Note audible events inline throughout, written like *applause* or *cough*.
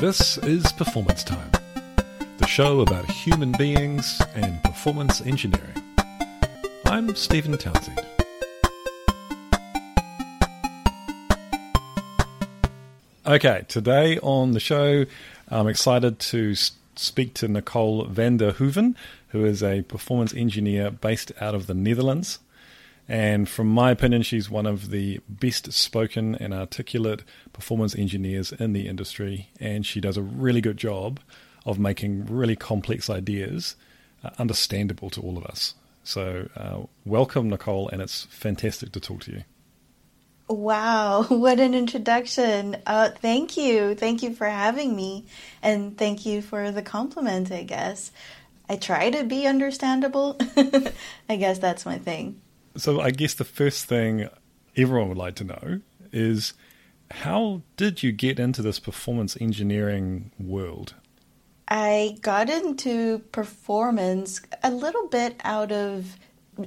This is Performance Time, the show about human beings and performance engineering. I'm Stephen Townsend. Okay, today on the show, I'm excited to speak to Nicole van der Hoeven, who is a performance engineer based out of the Netherlands. And from my opinion, she's one of the best spoken and articulate performance engineers in the industry. And she does a really good job of making really complex ideas uh, understandable to all of us. So, uh, welcome, Nicole, and it's fantastic to talk to you. Wow, *laughs* what an introduction. Uh, thank you. Thank you for having me. And thank you for the compliment, I guess. I try to be understandable. *laughs* I guess that's my thing. So I guess the first thing everyone would like to know is how did you get into this performance engineering world? I got into performance a little bit out of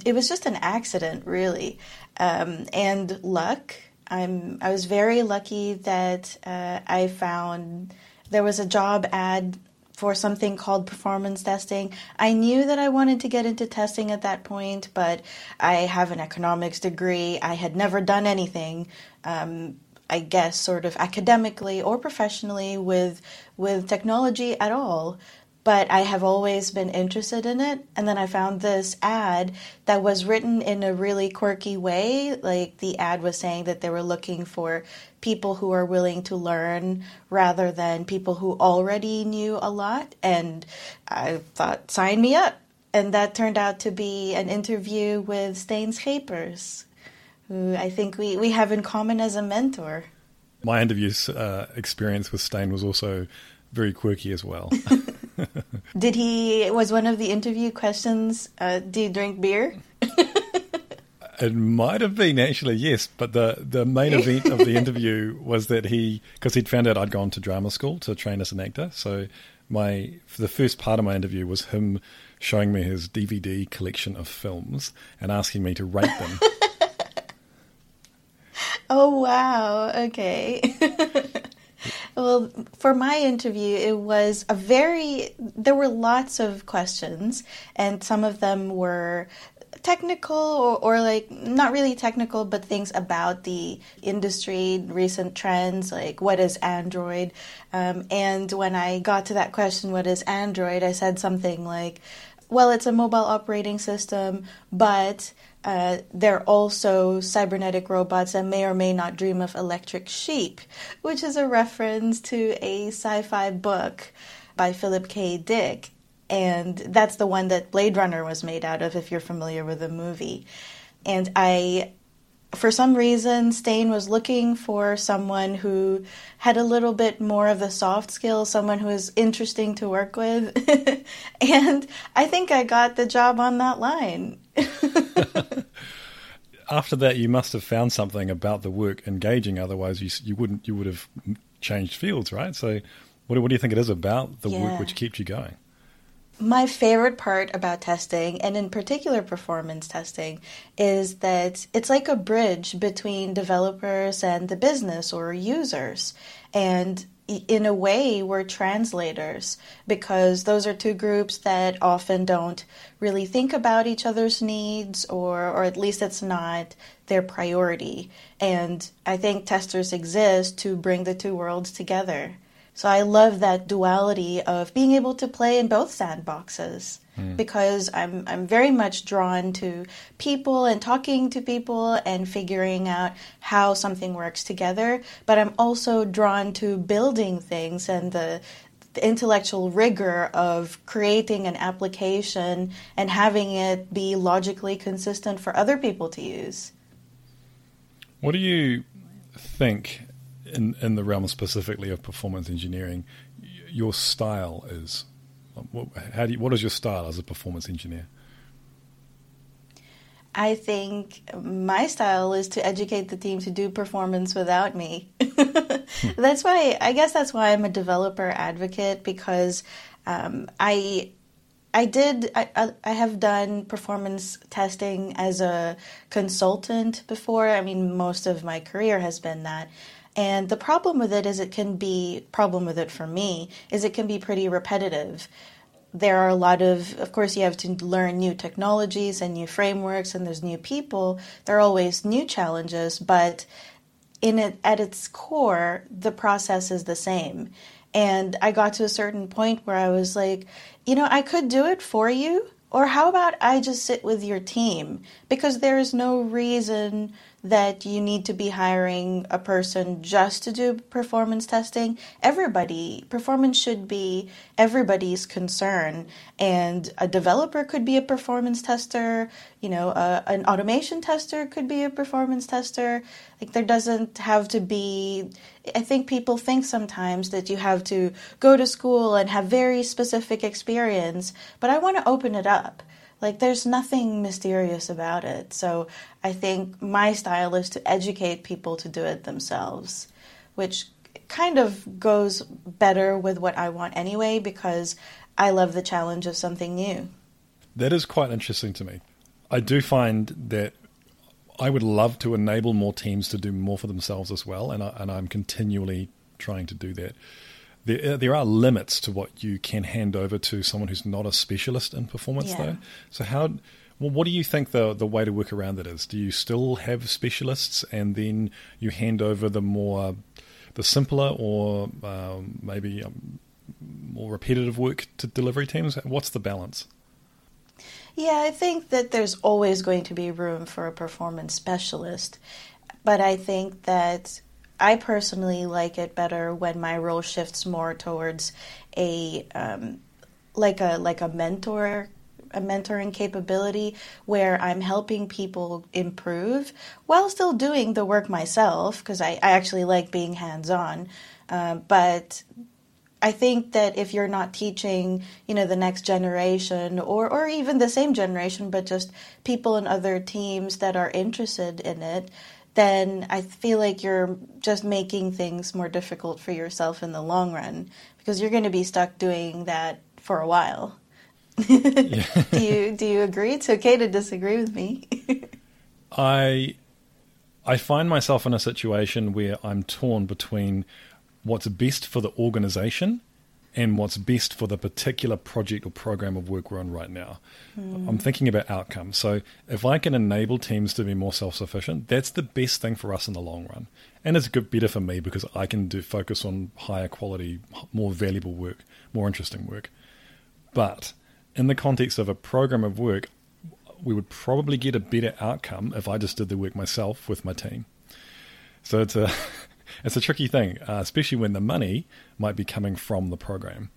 it was just an accident really um, and luck i'm i was very lucky that uh, i found there was a job ad for something called performance testing. I knew that I wanted to get into testing at that point, but I have an economics degree. I had never done anything, um, I guess, sort of academically or professionally with with technology at all but I have always been interested in it. And then I found this ad that was written in a really quirky way. Like the ad was saying that they were looking for people who are willing to learn rather than people who already knew a lot. And I thought, sign me up. And that turned out to be an interview with Stijn Schepers, who I think we, we have in common as a mentor. My interview uh, experience with Stijn was also very quirky as well. *laughs* *laughs* Did he? Was one of the interview questions? Uh, do you drink beer? *laughs* it might have been actually yes, but the the main *laughs* event of the interview was that he because he'd found out I'd gone to drama school to train as an actor. So my the first part of my interview was him showing me his DVD collection of films and asking me to rate them. oh wow! Okay. Well, for my interview, it was a very, there were lots of questions, and some of them were technical or, or, like not really technical, but things about the industry, recent trends, like what is Android? Um, and when I got to that question, what is Android? I said something like, well, it's a mobile operating system, but uh, they're also cybernetic robots that may or may not dream of electric sheep, which is a reference to a sci fi book by Philip K. Dick. And that's the one that Blade Runner was made out of, if you're familiar with the movie. And I for some reason, Stijn was looking for someone who had a little bit more of the soft skills, someone who was interesting to work with. *laughs* and I think I got the job on that line. *laughs* After that, you must have found something about the work engaging. Otherwise, you you wouldn't you would have changed fields, right? So, what, what do you think it is about the yeah. work which keeps you going? My favorite part about testing, and in particular performance testing, is that it's like a bridge between developers and the business or users. And in a way, we're translators because those are two groups that often don't really think about each other's needs, or, or at least it's not their priority. And I think testers exist to bring the two worlds together. So I love that duality of being able to play in both sandboxes mm. because I'm I'm very much drawn to people and talking to people and figuring out how something works together, but I'm also drawn to building things and the the intellectual rigor of creating an application and having it be logically consistent for other people to use. What do you think in in the realm specifically of performance engineering, your style is? How do you, what is your style as a performance engineer? I think my style is to educate the team to do performance without me. *laughs* that's why I guess that's why I'm a developer advocate because um, I I did I, I have done performance testing as a consultant before. I mean most of my career has been that. And the problem with it is it can be problem with it for me is it can be pretty repetitive. There are a lot of of course you have to learn new technologies and new frameworks and there's new people. There are always new challenges, but in it at its core, the process is the same. And I got to a certain point where I was like, you know, I could do it for you, or how about I just sit with your team? Because there is no reason that you need to be hiring a person just to do performance testing. Everybody, performance should be everybody's concern. And a developer could be a performance tester, you know, an automation tester could be a performance tester. Like, there doesn't have to be, I think people think sometimes that you have to go to school and have very specific experience, but I want to open it up. Like, there's nothing mysterious about it. So, I think my style is to educate people to do it themselves, which kind of goes better with what I want anyway, because I love the challenge of something new. That is quite interesting to me. I do find that I would love to enable more teams to do more for themselves as well, and, I, and I'm continually trying to do that there, uh, there are limits to what you can hand over to someone who's not a specialist in performance, yeah. though. So how? Well, what do you think the the way to work around that is? Do you still have specialists, and then you hand over the more the simpler or um, maybe um, more repetitive work to delivery teams? What's the balance? Yeah, I think that there's always going to be room for a performance specialist, but I think that I personally like it better when my role shifts more towards a um, like a like a mentor a mentoring capability where I'm helping people improve while still doing the work myself because I, I, actually like being hands on. Uh, but I think that if you're not teaching, you know, the next generation or, or even the same generation, but just people in other teams that are interested in it, then I feel like you're just making things more difficult for yourself in the long run because you're going to be stuck doing that for a while. *laughs* do you do you agree? It's okay to disagree with me. *laughs* I I find myself in a situation where I'm torn between what's best for the organization and what's best for the particular project or program of work we're on right now. Mm. I'm thinking about outcomes. So if I can enable teams to be more self-sufficient, that's the best thing for us in the long run, and it's good better for me because I can do focus on higher quality, more valuable work, more interesting work. But in the context of a program of work, we would probably get a better outcome if I just did the work myself with my team. So it's a *laughs* it's a tricky thing, uh, especially when the money might be coming from the program.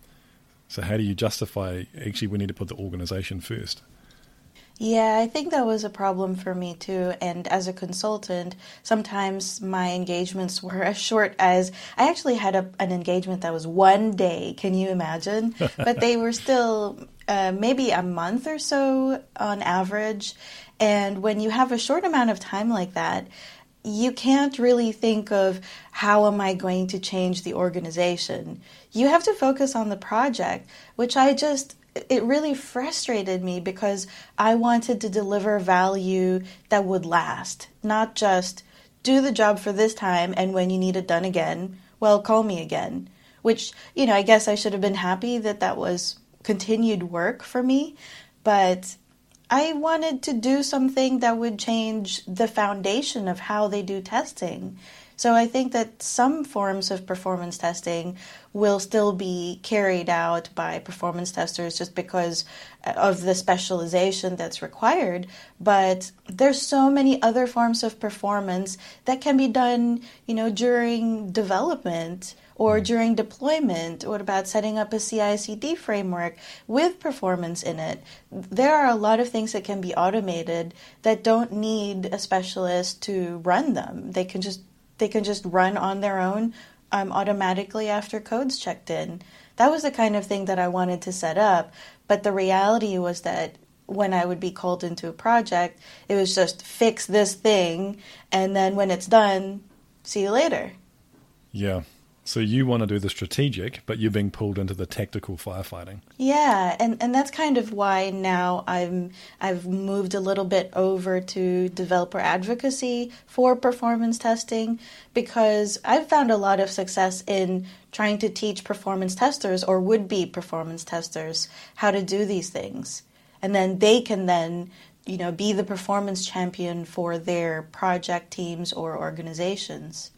So how do you justify actually we need to put the organization first? Yeah, I think that was a problem for me too. And as a consultant, sometimes my engagements were *laughs* as short as I actually had a, an engagement that was one day. Can you imagine? *laughs* but they were still uh, maybe a month or so on average. And when you have a short amount of time like that, you can't really think of how am I going to change the organization. You have to focus on the project, which I just it really frustrated me because I wanted to deliver value that would last, not just do the job for this time and when you need it done again, well, call me again. Which, you know, I guess I should have been happy that that was continued work for me, but I wanted to do something that would change the foundation of how they do testing. So I think that some forms of performance testing will still be carried out by performance testers just because uh, of the specialization that's required. But there's so many other forms of performance that can be done, you know, during development or during deployment? What about setting up a CI CD framework with performance in it? There are a lot of things that can be automated that don't need a specialist to run them. They can just they can just run on their own um, automatically after code's checked in. That was the kind of thing that I wanted to set up, but the reality was that when I would be called into a project, it was just fix this thing, and then when it's done, see you later. Yeah, So you want to do the strategic, but you're being pulled into the tactical firefighting. Yeah, and, and that's kind of why now I'm I've moved a little bit over to developer advocacy for performance testing because I've found a lot of success in trying to teach performance testers or would be performance testers how to do these things. And then they can then, you know, be the performance champion for their project teams or organizations.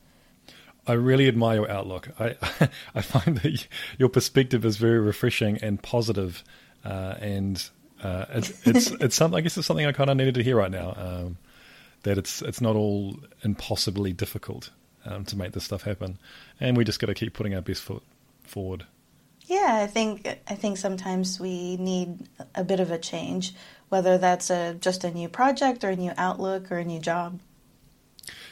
I really admire your outlook. I *laughs* I find that your perspective is very refreshing and positive, uh, and uh, it's it's *laughs* it's something. I guess it's something I kind of needed to hear right now. Um, that it's it's not all impossibly difficult um, to make this stuff happen, and we just got to keep putting our best foot forward. Yeah, I think I think sometimes we need a bit of a change, whether that's a just a new project or a new outlook or a new job.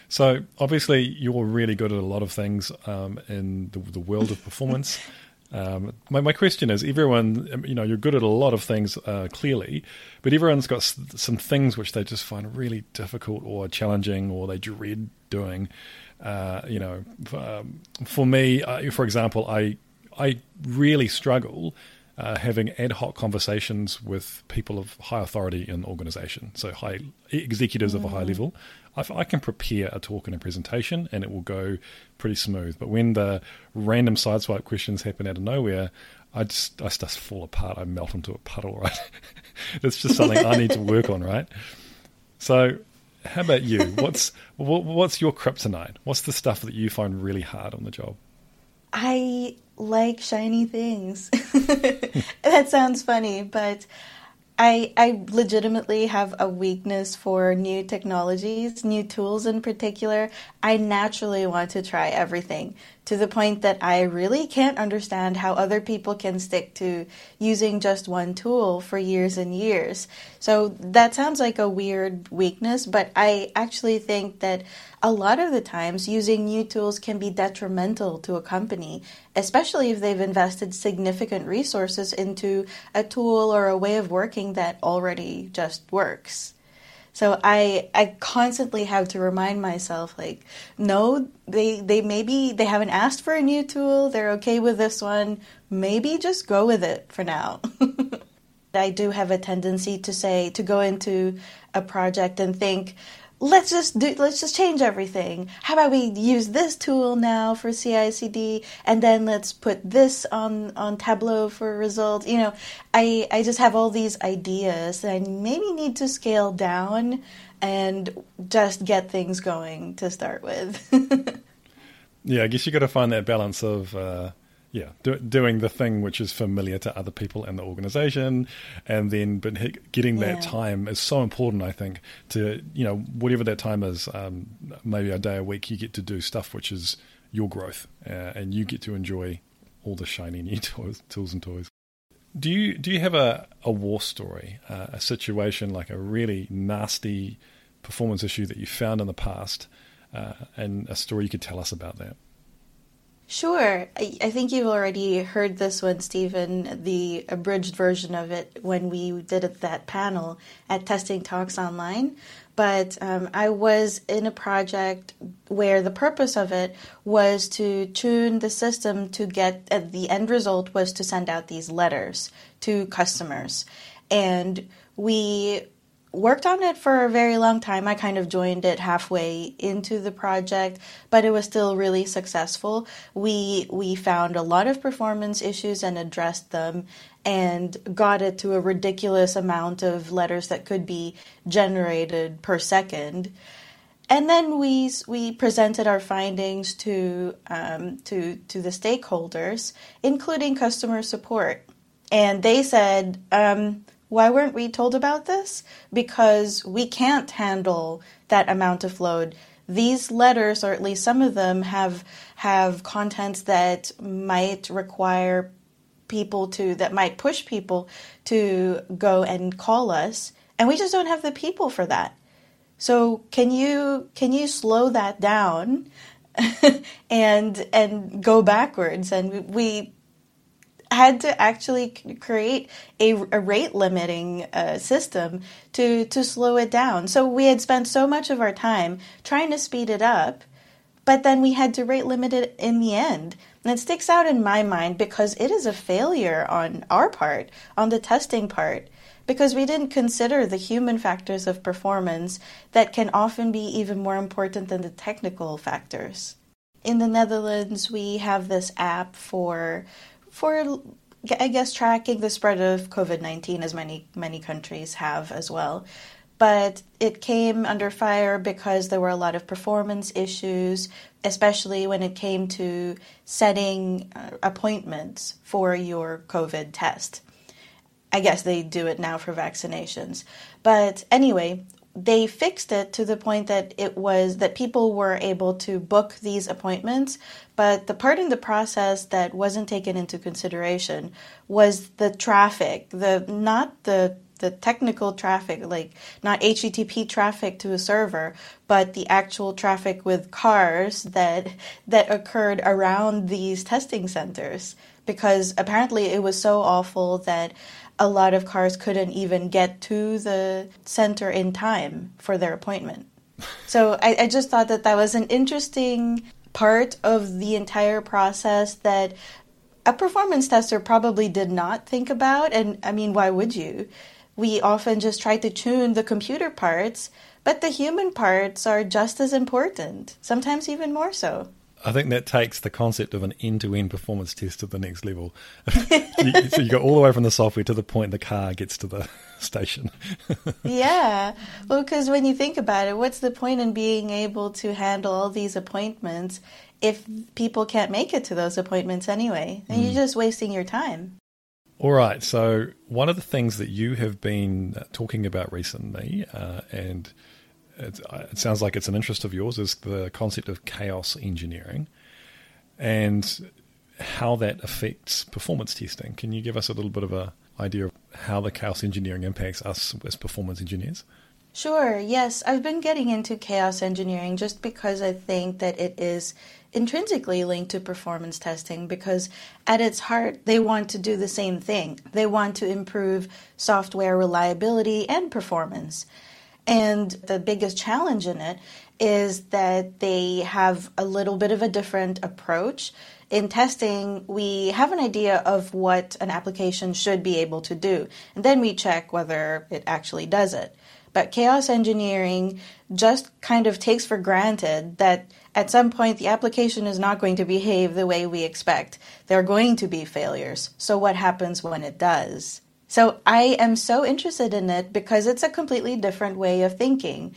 So obviously, you're really good at a lot of things um, in the, the, world of performance. *laughs* Um, my, my question is, everyone, um, you know, you're good at a lot of things uh, clearly, but everyone's got s- some things which they just find really difficult or challenging, or they dread doing. Uh, you know, um, for me, uh, for example, I I really struggle uh, having ad hoc conversations with people of high authority in the organization, so high executives mm. of a high mm. level. I, I, can prepare a talk and a presentation, and it will go pretty smooth. But when the random sideswipe questions happen out of nowhere, I just I just fall apart. I melt into a puddle. *laughs* Right? It's just something I need to *laughs* work on. Right? So, how about you? What's what, what's your kryptonite? What's the stuff that you find really hard on the job? I like shiny things. *laughs* that sounds funny, but I I legitimately have a weakness for new technologies, new tools in particular. I naturally want to try everything to the point that I really can't understand how other people can stick to using just one tool for years and years. So that sounds like a weird weakness, but I actually think that a lot of the times using new tools can be detrimental to a company, especially if they've invested significant resources into a tool or a way of working that already just works. So I I constantly have to remind myself like no they they maybe they haven't asked for a new tool they're okay with this one maybe just go with it for now. *laughs* I do have a tendency to say to go into a project and think let's just do let's just change everything. How about we use this tool now for CI/CD and then let's put this on on tableau for results. You know i i just have all these ideas that i maybe need to scale down and just get things going to start with. *laughs* Yeah i guess you got to find that balance of uh yeah, do, doing the thing which is familiar to other people in the organization, and then but getting that yeah. time is so important. I think to you know whatever that time is, um, maybe a day a week, you get to do stuff which is your growth, uh, and you get to enjoy all the shiny new *laughs* toys, tools and toys. Do you do you have a, a war story, uh, a situation like a really nasty performance issue that you found in the past, uh, and a story you could tell us about that? Sure. I, I, think you've already heard this one, Stephen, the abridged version of it when we did that panel at Testing Talks Online. But um, I was in a project where the purpose of it was to tune the system to get uh, the end result was to send out these letters to customers. And we worked on it for a very long time. I kind of joined it halfway into the project, but it was still really successful. We we found a lot of performance issues and addressed them and got it to a ridiculous amount of letters that could be generated per second. And then we we presented our findings to um, to to the stakeholders, including customer support, and they said. Um, why weren't we told about this? Because we can't handle that amount of load. These letters, or at least some of them, have have contents that might require people to that might push people to go and call us, and we just don't have the people for that. So can you can you slow that down *laughs* and and go backwards? And we had to actually create a, a rate limiting uh, system to to slow it down. So we had spent so much of our time trying to speed it up, but then we had to rate limit it in the end. And it sticks out in my mind because it is a failure on our part, on the testing part, because we didn't consider the human factors of performance that can often be even more important than the technical factors. In the Netherlands, we have this app for for I guess tracking the spread of COVID-19 as many many countries have as well but it came under fire because there were a lot of performance issues, especially when it came to setting uh, appointments for your COVID test. I guess they do it now for vaccinations. But anyway, they fixed it to the point that it was that people were able to book these appointments, but the part in the process that wasn't taken into consideration was the traffic, the not the the technical traffic, like not HTTP traffic to a server, but the actual traffic with cars that that occurred around these testing centers. Because apparently it was so awful that a lot of cars couldn't even get to the center in time for their appointment. *laughs* So I, I just thought that that was an interesting part of the entire process that a performance tester probably did not think about. And I mean, why would you? we often just try to tune the computer parts, but the human parts are just as important, sometimes even more so. I think that takes the concept of an end-to-end performance test to the next level. *laughs* so you go all the way from the software to the point the car gets to the *laughs* station. *laughs* yeah, well, because when you think about it, what's the point in being able to handle all these appointments if people can't make it to those appointments anyway? And mm. you're just wasting your time. All right. So, one of the things that you have been talking about recently, uh, and it, uh, it, sounds like it's an interest of yours, is the concept of chaos engineering and how that affects performance testing. Can you give us a little bit of an idea of how the chaos engineering impacts us as performance engineers? Sure, yes. I've been getting into chaos engineering just because I think that it is intrinsically linked to performance testing because at its heart, they want to do the same thing. They want to improve software reliability and performance. And the biggest challenge in it is that they have a little bit of a different approach. In testing, we have an idea of what an application should be able to do, and then we check whether it actually does it. But chaos engineering just kind of takes for granted that at some point the application is not going to behave the way we expect. There are going to be failures. So, what happens when it does? So, I am so interested in it because it's a completely different way of thinking.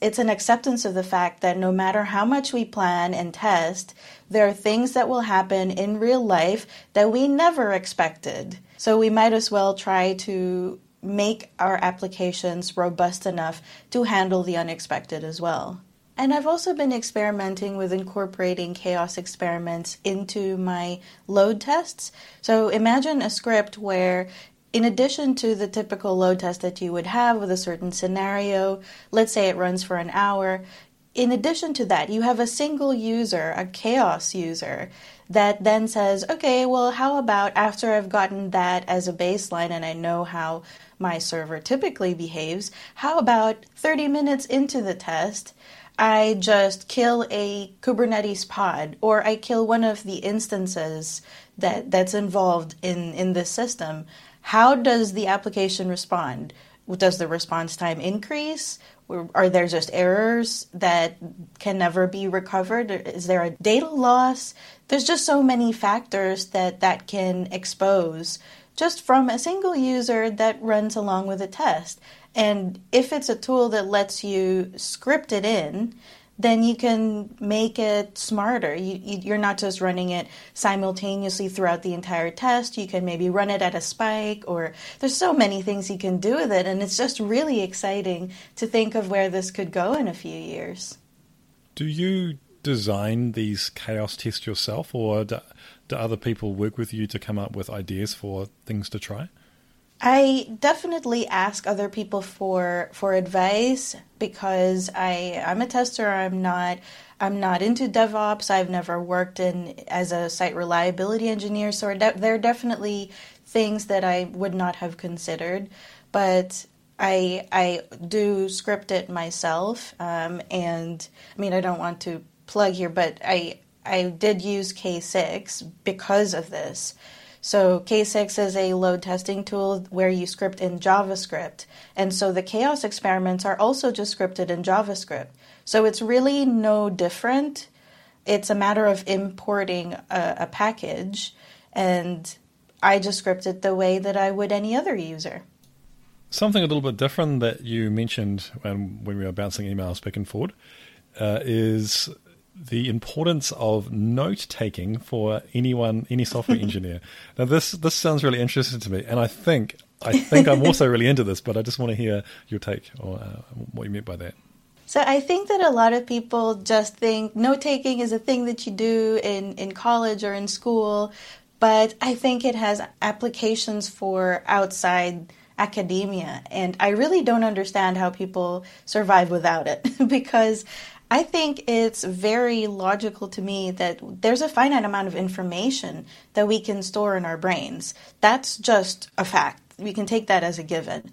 It's an acceptance of the fact that no matter how much we plan and test, there are things that will happen in real life that we never expected. So, we might as well try to make our applications robust enough to handle the unexpected as well. And I've also been experimenting with incorporating chaos experiments into my load tests. So imagine a script where, in addition to the typical load test that you would have with a certain scenario, let's say it runs for an hour, in addition to that, you have a single user, a chaos user, that then says, okay, well, how about after I've gotten that as a baseline and I know how my server typically behaves, how about 30 minutes into the test, I just kill a Kubernetes pod or I kill one of the instances that, that's involved in, in this system. How does the application respond? Does the response time increase? Are there just errors that can never be recovered? Is there a data loss? There's just so many factors that that can expose just from a single user that runs along with a test. And if it's a tool that lets you script it in, then you can make it smarter. You, are not just running it simultaneously throughout the entire test. You can maybe run it at a spike, or there's so many things you can do with it. And it's just really exciting to think of where this could go in a few years. Do you design these chaos tests yourself, or do, do other people work with you to come up with ideas for things to try? I definitely ask other people for for advice because I I'm a tester. I'm not I'm not into DevOps. I've never worked in as a site reliability engineer, so there are definitely things that I would not have considered. But I I do script it myself, um, and I mean I don't want to plug here, but I I did use K6 because of this. So K6 is a load testing tool where you script in JavaScript. And so the chaos experiments are also just scripted in JavaScript. So it's really no different. It's a matter of importing a, a package and I just script it the way that I would any other user. Something a little bit different that you mentioned when, when we were bouncing emails back and forth uh, is the importance of note taking for anyone, any software *laughs* engineer. now, this this sounds really interesting to me, and I think I think I'm also really into this. But I just want to hear your take or uh, what you meant by that. So I think that a lot of people just think note taking is a thing that you do in in college or in school, but I think it has applications for outside academia, and I really don't understand how people survive without it *laughs* because I think it's very logical to me that there's a finite amount of information that we can store in our brains. That's just a fact. We can take that as a given.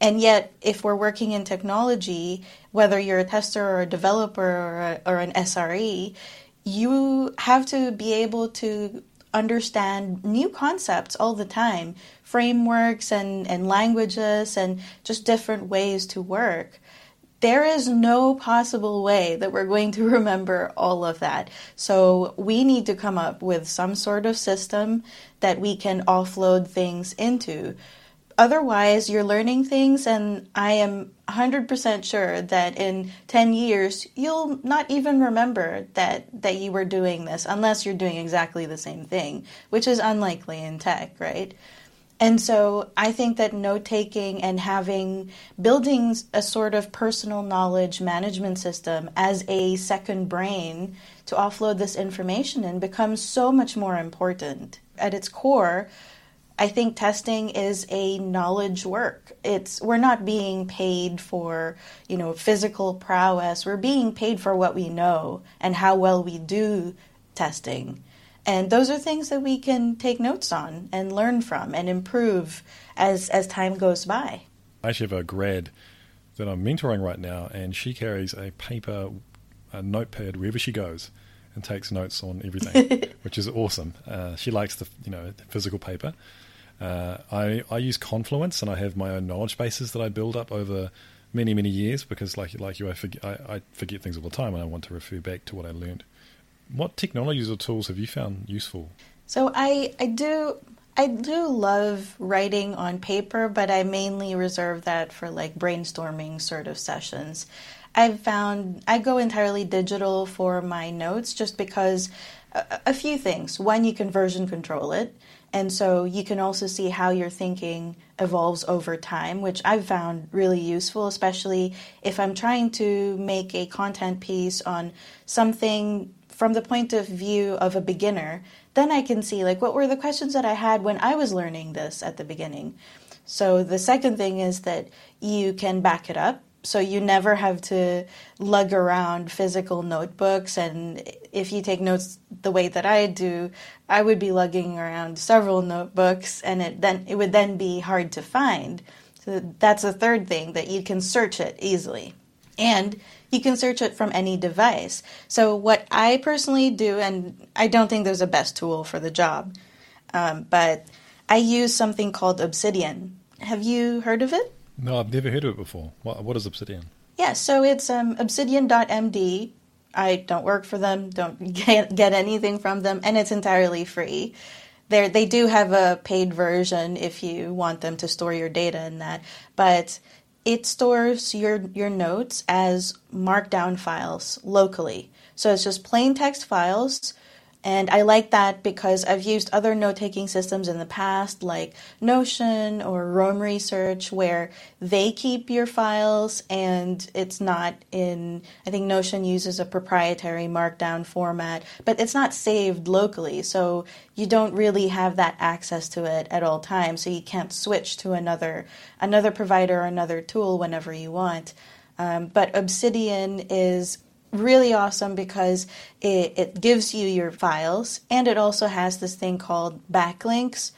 And yet, if we're working in technology, whether you're a tester or a developer or, a, or an SRE, you have to be able to understand new concepts all the time frameworks and, and languages and just different ways to work there is no possible way that we're going to *laughs* remember all of that. So we need to come up with some sort of system that we can offload things into. Otherwise, you're learning things, and I am 100% sure that in 10 years, you'll not even remember that, that you were doing this unless you're doing exactly the same thing, which is unlikely in tech, right? And so I think that note taking and having building a sort of personal knowledge management system as a second brain to offload this information in becomes so much more important. At its core, I think testing is a knowledge work. It's we're not being paid for, you know, physical prowess. We're being paid for what we know and how well we do testing. And those are things that we can take notes on and learn from and improve as, as time goes by. I actually have a grad that I'm mentoring right now, and she carries a paper, a notepad wherever she goes, and takes notes on everything, *laughs* which is awesome. Uh, she likes the you know the physical paper. Uh, I I use Confluence, and I have my own knowledge bases that I build up over many many years because like like you, I forget I, I forget things all the time, and I want to refer back to what I learned. What technologies or tools have you found useful? So I, I do I do love writing on paper, but I mainly reserve that for like brainstorming sort of sessions. I've found I go entirely digital for my notes just because a, a few things. One, you can version control it, and so you can also see how your thinking evolves over time, which I've found really useful, especially if I'm trying to make a content piece on something from the point of view of a beginner, then I can see like what were the questions that I had when I was learning this at the beginning. So the second thing is that you can back it up. So you never have to lug around physical notebooks and if you take notes the way that I do, I would be lugging around several notebooks and it then it would then be hard to find. So that's a third thing that you can search it easily. And you can search it from any device. So, what I personally do, and I don't think there's a best tool for the job, um, but I use something called Obsidian. Have you heard of it? No, I've never heard of it before. What, what is Obsidian? Yeah, so it's um, obsidian.md. I don't work for them, don't *laughs* get, get anything from them, and it's entirely free. There, they do have a paid version if you want them to store your data in that, but it stores your, your notes as markdown files locally. So it's just plain text files and I like that because I've used other note taking systems in the past, like Notion or Roam Research, where they keep your files and it's not in, I think Notion uses a proprietary markdown format, but it's not saved locally. So you don't really have that access to it at all times. So you can't switch to another, another provider or another tool whenever you want. Um, but Obsidian is really awesome because it, it gives you your files and it also has this thing called backlinks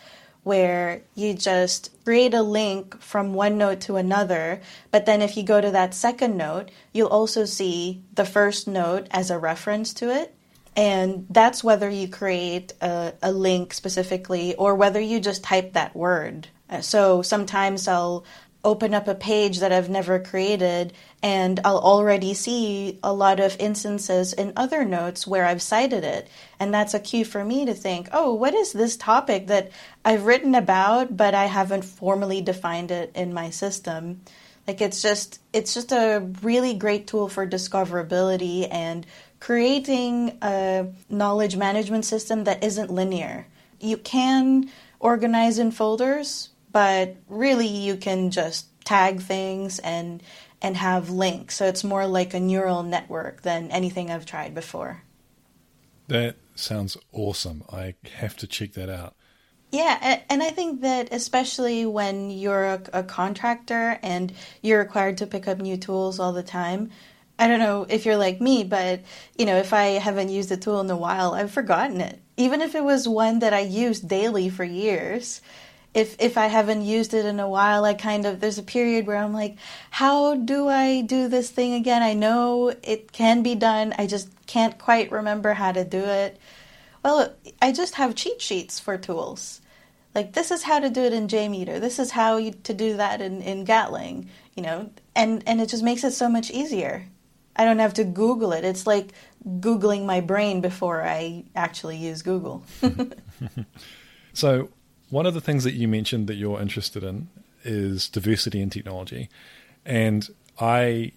where you just create a link from one note to another. But then if you go to that second note, you'll also see the first note as a reference to it. And that's whether you create a, a link specifically or whether you just type that word. Uh, so sometimes I'll open up a page that I've never created and I'll already see a lot of instances in other notes where I've cited it. And that's a cue for me to think, oh, what is this topic that I've written about, but I haven't formally defined it in my system? Like it's just it's just a really great tool for discoverability and creating a knowledge management system that isn't linear. You can organize in folders, but really you can just tag things and and have links. So it's more like a neural network than anything I've tried before. That sounds awesome. I have to check that out. Yeah, and I think that especially when you're a, a, contractor and you're required to pick up new tools all the time. I don't know if you're like me, but you know, if I haven't used a tool in a while, I've forgotten it. Even if it was one that I used daily for years, if if I haven't used it in a while, I kind of there's a period where I'm like, how do I do this thing again? I know it can be done. I just can't quite remember how to do it. Well, I just have cheat sheets for tools. Like this is how to do it in JMeter. This is how you, to do that in, in Gatling, you know, and, and it just makes it so much easier. I don't have to Google it. It's like Googling my brain before I actually use Google. *laughs* *laughs* so one of the things that you mentioned that you're interested in is diversity in technology. And I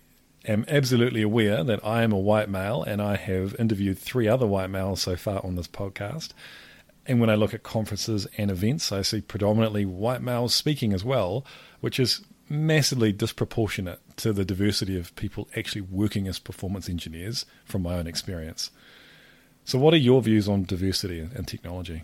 am absolutely aware that I am a white male and I have interviewed three other white males so far on this podcast. And when I look at conferences and events, I see predominantly white males speaking as well, which is massively disproportionate to the diversity of people actually working as performance engineers from my own experience. So, what are your views on diversity and technology?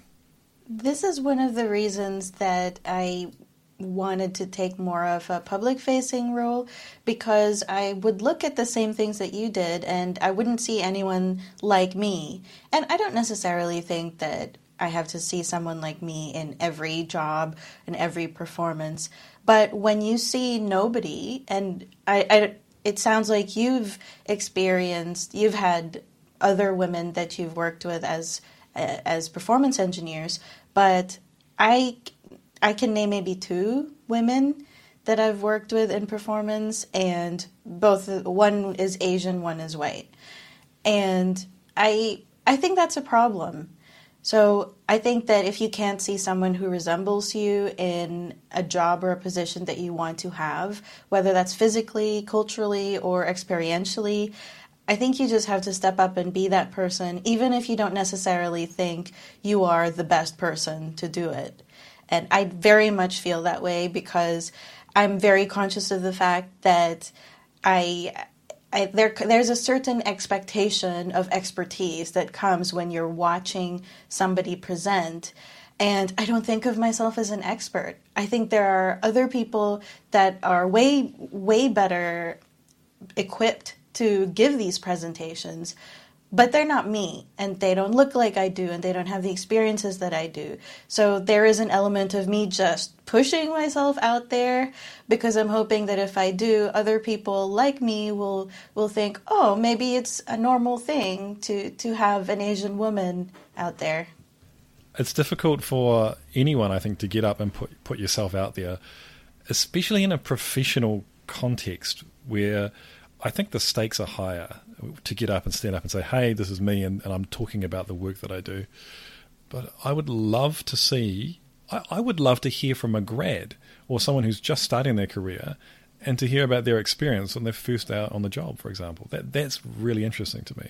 This is one of the reasons that I wanted to take more of a public facing role because I would look at the same things that you did and I wouldn't see anyone like me. And I don't necessarily think that I have to see someone like me in every job and every performance. But when you see nobody, and I, I it sounds like you've experienced, you've had other women that you've worked with as Uh, as performance engineers, but I I can name maybe two women that I've worked with in performance, and both one is Asian, one is white, and I I think that's a problem. So I think that if you can't see someone who resembles you in a job or a position that you want to have, whether that's physically, culturally, or experientially, I think you just have to step up and be that person, even if you don't necessarily think you are the best person to do it. And I very much feel that way because I'm very conscious of the fact that I, I there there's a certain expectation of expertise that comes when you're watching somebody present. And I don't think of myself as an expert. I think there are other people that are way, way better equipped to give these presentations but they're not me and they don't look like I do and they don't have the experiences that I do. So there is an element of me just pushing myself out there because I'm hoping that if I do other people like me will will think, "Oh, maybe it's a normal thing to to have an Asian woman out there." It's difficult for anyone I think to get up and put put yourself out there, especially in a professional context where I think the stakes are higher to get up and stand up and say, hey, this is me, and, and I'm talking about the work that I do. But I would love to see, I, I would love to hear from a grad or someone who's just starting their career and to hear about their experience when they're first out on the job, for example. That That's really interesting to me.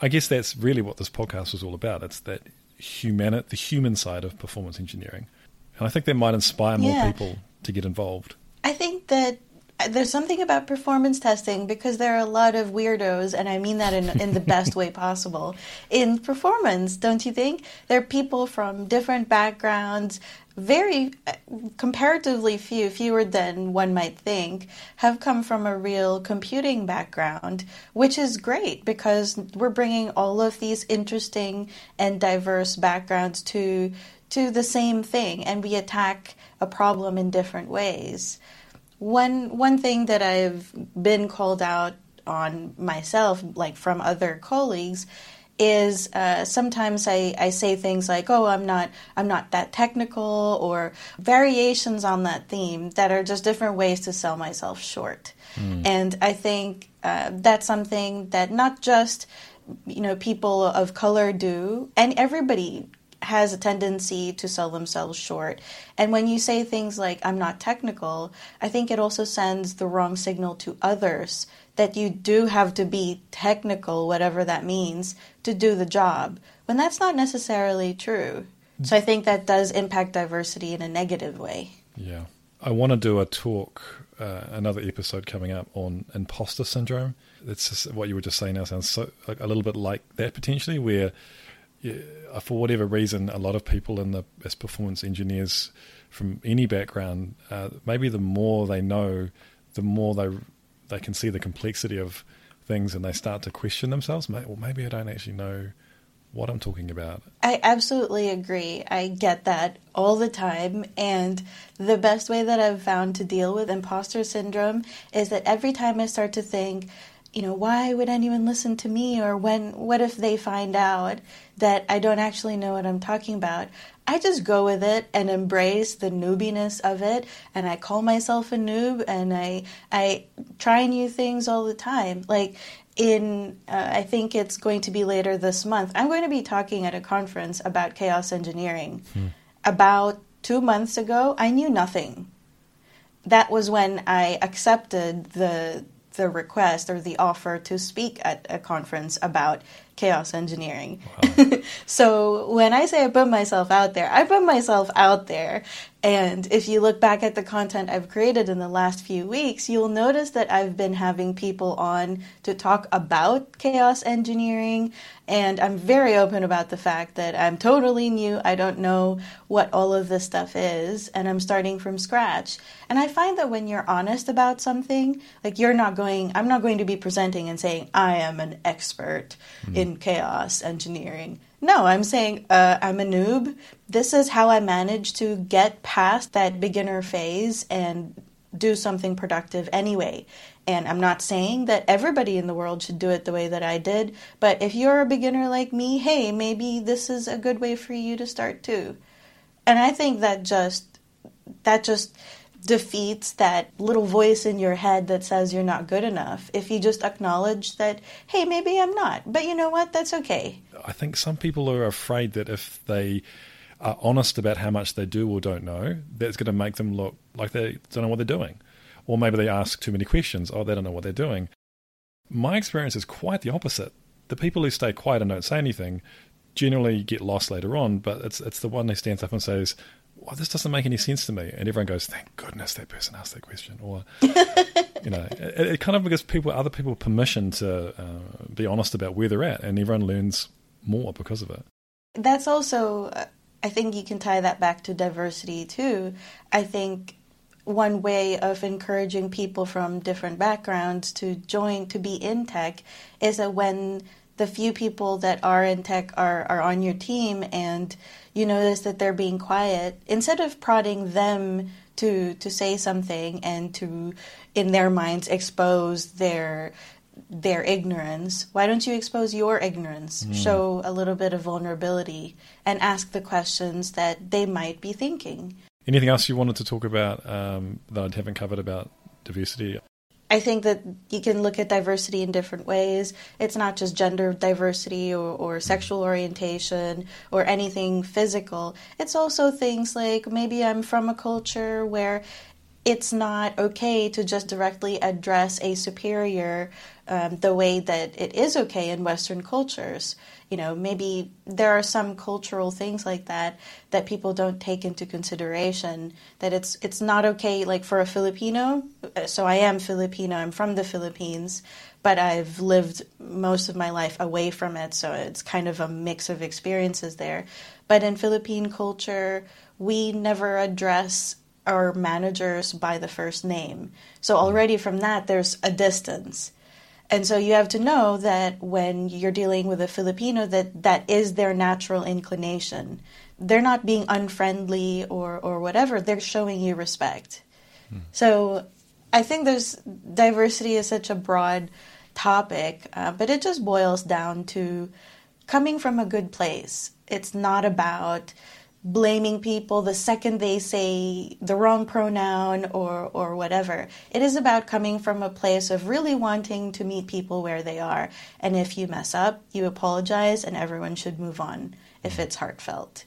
I guess that's really what this podcast was all about. It's that human, the human side of performance engineering. And I think that might inspire more yeah. people to get involved. I think that there's something about performance testing because there are a lot of weirdos, and I mean that in, in the best *laughs* way possible, in performance, don't you think? There are people from different backgrounds, very uh, comparatively few, fewer than one might think, have come from a real computing background, which is great because we're bringing all of these interesting and diverse backgrounds to to the same thing and we attack a problem in different ways. One one thing that I've been called out on myself, like from other colleagues, is uh, sometimes I, I say things like, "Oh, I'm not I'm not that technical," or variations on that theme that are just different ways to sell myself short. Mm. And I think uh, that's something that not just you know people of color do, and everybody has a tendency to sell themselves short. And when you say things like, I'm not technical, I think it also sends the wrong signal to others that you do have to be technical, whatever that means, to do the job, when that's not necessarily true. So I think that does impact diversity in a negative way. Yeah. I want to do a talk, uh, another episode coming up on imposter syndrome. It's what you were just saying now sounds so like a little bit like that potentially, where yeah, for whatever reason, a lot of people in the as performance engineers from any background, uh, maybe the more they know, the more they they can see the complexity of things, and they start to question themselves. Well, maybe I don't actually know what I'm talking about. I absolutely agree. I get that all the time. And the best way that I've found to deal with imposter syndrome is that every time I start to think, you know, why would anyone listen to me? Or when, what if they find out that I don't actually know what I'm talking about? I just go with it and embrace the noobiness of it. And I call myself a noob and I, I try new things all the time. Like, in uh, I think it's going to be later this month. I'm going to be talking at a conference about chaos engineering. Hmm. About two months ago, I knew nothing. That was when I accepted the the request or the offer to speak at a conference about chaos engineering. Wow. *laughs* so when I say I put myself out there, I put myself out there. And if you look back at the content I've created in the last few weeks, you'll notice that I've been having people on to talk about chaos engineering. And I'm very open about the fact that I'm totally new. I don't know what all of this stuff is, and I'm starting from scratch. And I find that when you're honest about something, like you're not going, I'm not going to be presenting and saying, I am an expert mm. in chaos engineering. No, I'm saying uh, I'm a noob. This is how I managed to get past that beginner phase and do something productive anyway. And I'm not saying that everybody in the world should do it the way that I did, but if you're a beginner like me, hey, maybe this is a good way for you to start too. And I think that just that just defeats that little voice in your head that says you're not good enough. If you just acknowledge that, hey, maybe I'm not, but you know what? That's okay. I think some people are afraid that if they are honest about how much they do or don't know, that's going to make them look like they don't know what they're doing. Or maybe they ask too many questions. Oh, they don't know what they're doing. My experience is quite the opposite. The people who stay quiet and don't say anything generally get lost later on, but it's it's the one who stands up and says, well, this doesn't make any sense to me. And everyone goes, thank goodness that person asked that question. Or, *laughs* you know, it, it, kind of gives people, other people permission to uh, be honest about where they're at. And everyone learns more because of it. That's also, I think you can tie that back to diversity too. I think one way of encouraging people from different backgrounds to join to be in tech is that when the few people that are in tech are, are on your team and you notice that they're being quiet instead of prodding them to to say something and to in their minds expose their their ignorance why don't you expose your ignorance? Mm. show a little bit of vulnerability and ask the questions that they might be thinking. Anything else you wanted to talk about um, that i haven't covered about diversity I think that you can look at diversity in different ways. It's not just gender diversity or, or, sexual orientation or anything physical. It's also things like maybe I'm from a culture where it's not okay to just directly address a superior um, the way that it is okay in Western cultures. You know, maybe there are some cultural things like that that people don't take into consideration. That it's it's not okay, like for a Filipino. So I am Filipino. I'm from the Philippines, but I've lived most of my life away from it. So it's kind of a mix of experiences there. But in Philippine culture, we never address our managers by the first name. So already from that, there's a distance. And so you have to know that when you're dealing with a Filipino that that is their natural inclination. They're not being unfriendly or or whatever. They're showing you respect. Hmm. So I think there's diversity is such a broad topic, uh, but it just boils down to coming from a good place. It's not about blaming people the second they say the wrong pronoun or or whatever. It is about coming from a place of really wanting to meet people where they are. And if you mess up, you apologize and everyone should move on if it's heartfelt.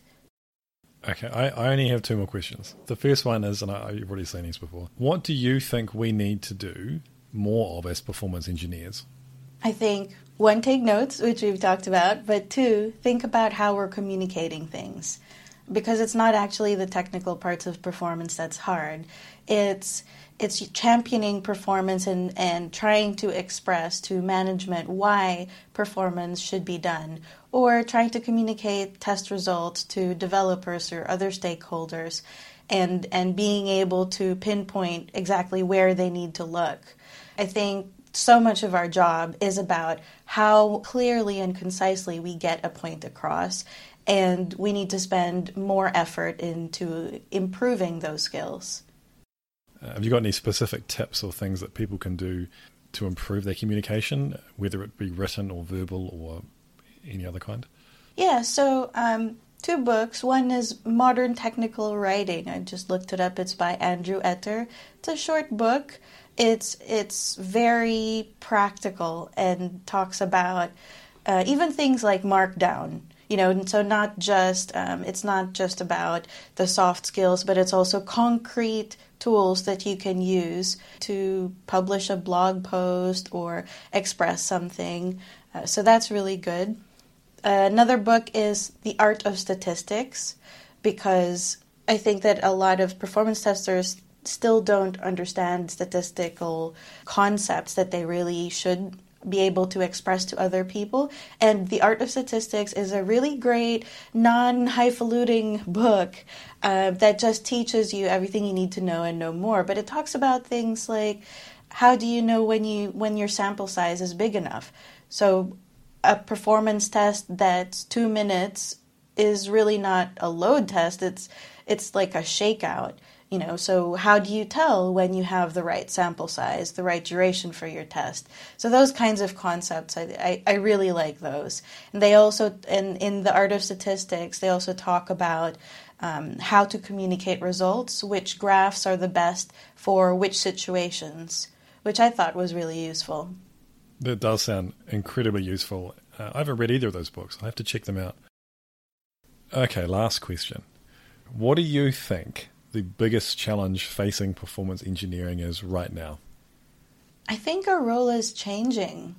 Okay, I, I only have two more questions. The first one is, and I, I've already seen these before. What do you think we need to do more of as performance engineers? I think one, take notes, which we've talked about, but two, think about how we're communicating things. Because it's not actually the technical parts of performance that's hard. It's it's championing performance and, and trying to express to management why performance should be done, or trying to communicate test results to developers or other stakeholders, and and being able to pinpoint exactly where they need to look. I think so much of our job is about how clearly and concisely we get a point across and we need to spend more effort into improving those skills. Uh, have you got any specific tips or things that people can do to improve their communication, whether it be written or verbal or any other kind? Yeah, so um, two books. One is Modern Technical Writing. I just looked it up. It's by Andrew Etter. It's a short book it's it's very practical and talks about uh, even things like markdown you know and so not just um, it's not just about the soft skills but it's also concrete tools that you can use to publish a blog post or express something. Uh, so that's really good. Uh, another book is the art of statistics because i think that a lot of performance testers still don't understand statistical concepts that they really should be able to express to other people. And The Art of Statistics is a really great, non highfalutin book uh, that just teaches you everything you need to know and no more. But it talks about things like how do you know when you when your sample size is big enough? So a performance test that's two minutes is really not a load test. It's it's like a shakeout. You know, so how do you tell when you have the right sample size, the right duration for your test? So those kinds of concepts, I, I, I really like those. And they also, in, in the art of statistics, they also talk about um, how to communicate results, which graphs are the best for which situations, which I thought was really useful. That does sound incredibly useful. Uh, I haven't read either of those books. I have to check them out. Okay, last question. What do you think the biggest challenge facing performance engineering is right now? I think our role is changing.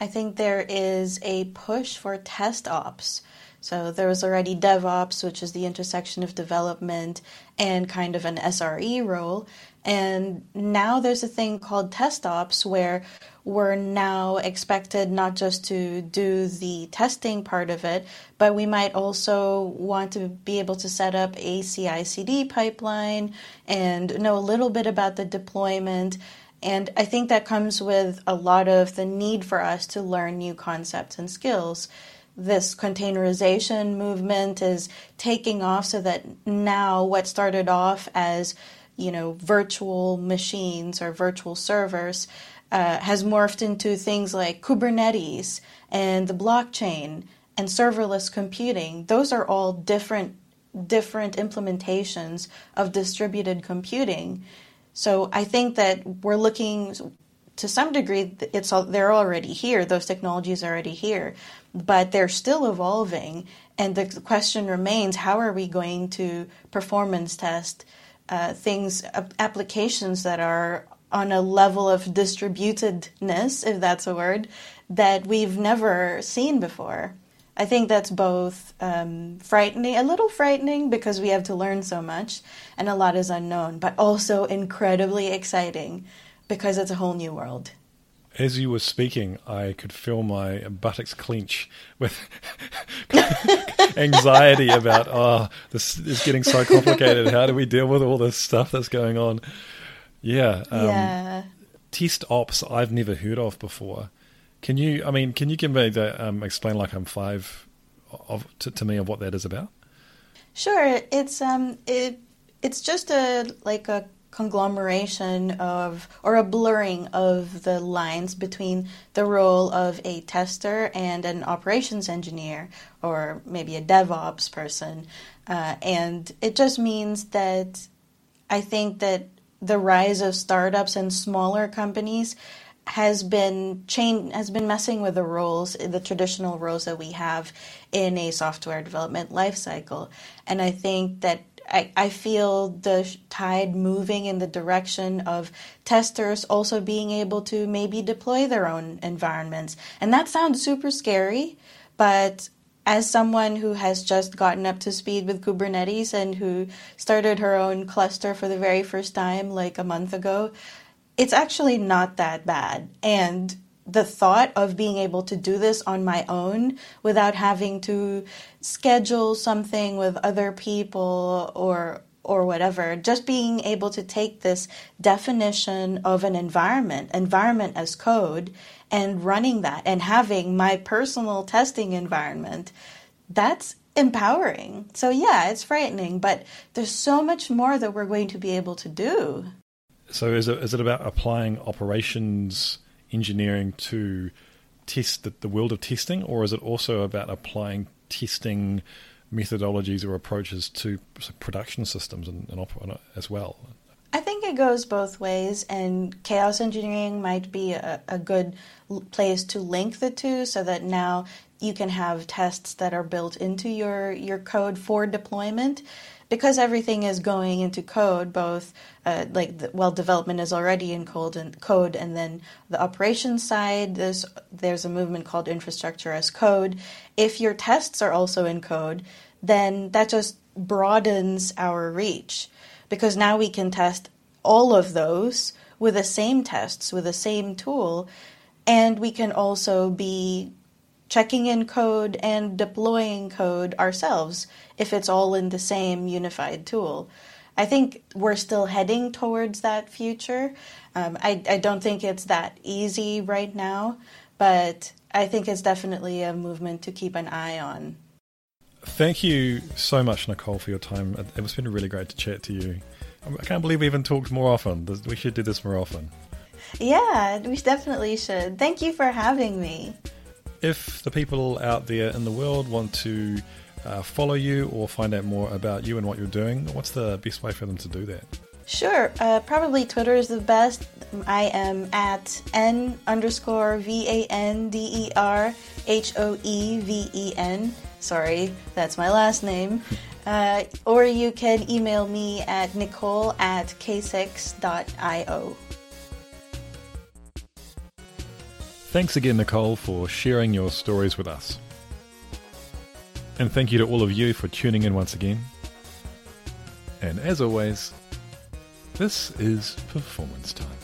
I think there is a push for test ops. So there was already DevOps, which is the intersection of development and kind of an SRE role. And now there's a thing called test ops where we're now expected not just to do the testing part of it, but we might also want to be able to set up a CI CD pipeline and know a little bit about the deployment. And I think that comes with a lot of the need for us to learn new concepts and skills. This containerization movement is taking off so that now what started off as you know virtual machines or virtual servers uh, has morphed into things like Kubernetes and the blockchain and serverless computing. Those are all different different implementations of distributed computing. So I think that we're looking to some degree it's all, they're already here those technologies are already here but they're still evolving and the question remains how are we going to performance test uh, things applications that are on a level of distributedness, if that's a word, that we've never seen before. I think that's both um, frightening, a little frightening because we have to learn so much and a lot is unknown, but also incredibly exciting because it's a whole new world. As you were speaking, I could feel my buttocks clench with *laughs* anxiety about, oh, this is getting so complicated. How do we deal with all this stuff that's going on? Yeah. Um, yeah. test ops I've never heard of before. Can you? I mean, can you give me the um, explain like I'm five of to, to me of what that is about? Sure. It's um it it's just a like a conglomeration of or a blurring of the lines between the role of a tester and an operations engineer or maybe a DevOps person. Uh, and it just means that I think that the rise of startups and smaller companies has been change has been messing with the roles the traditional roles that we have in a software development lifecycle and i think that I, I feel the tide moving in the direction of testers also being able to maybe deploy their own environments. And that sounds super scary, but as someone who has just gotten up to speed with Kubernetes and who started her own cluster for the very first time like a month ago, it's actually not that bad. And the thought of being able to do this on my own without having to schedule something with other people or or whatever. Just being able to take this definition of an environment environment as code and running that and having my personal testing environment that's empowering. So yeah it's frightening but there's so much more that we're going to be able to do. So is it is it about applying operations engineering to test the, the world of testing, or is it also about applying testing methodologies or approaches to production systems and, and op- uh, as well? I think it goes both ways, and chaos engineering might be a, a good place to link the two so that now you can have tests that are built into your, your code for deployment because everything is going into code, both uh, like the, well, development is already in code and code, and then the operations side, there's there's a movement called infrastructure as code. If your tests are also in code, then that just broadens our reach because now we can test all of those with the same tests with the same tool, and we can also be checking in code and deploying code ourselves if it's all in the same unified tool. I think we're still heading towards that future. Um, I, I don't think it's that easy right now, but I think it's definitely a movement to keep an eye on. Thank you so much, Nicole, for your time. It's been really great to chat to you. I can't believe we even talked more often. We should do this more often. Yeah, we definitely should. Thank you for having me. If the people out there in the world want to uh, follow you or find out more about you and what you're doing, what's the best way for them to do that? Sure, uh, probably Twitter is the best. I am at n underscore v a n d e r h o e v e n. Sorry, that's my last name. Uh, or you can email me at nicole at k6.io. Thanks again, Nicole, for sharing your stories with us. And thank you to all of you for tuning in once again. And as always, this is performance time.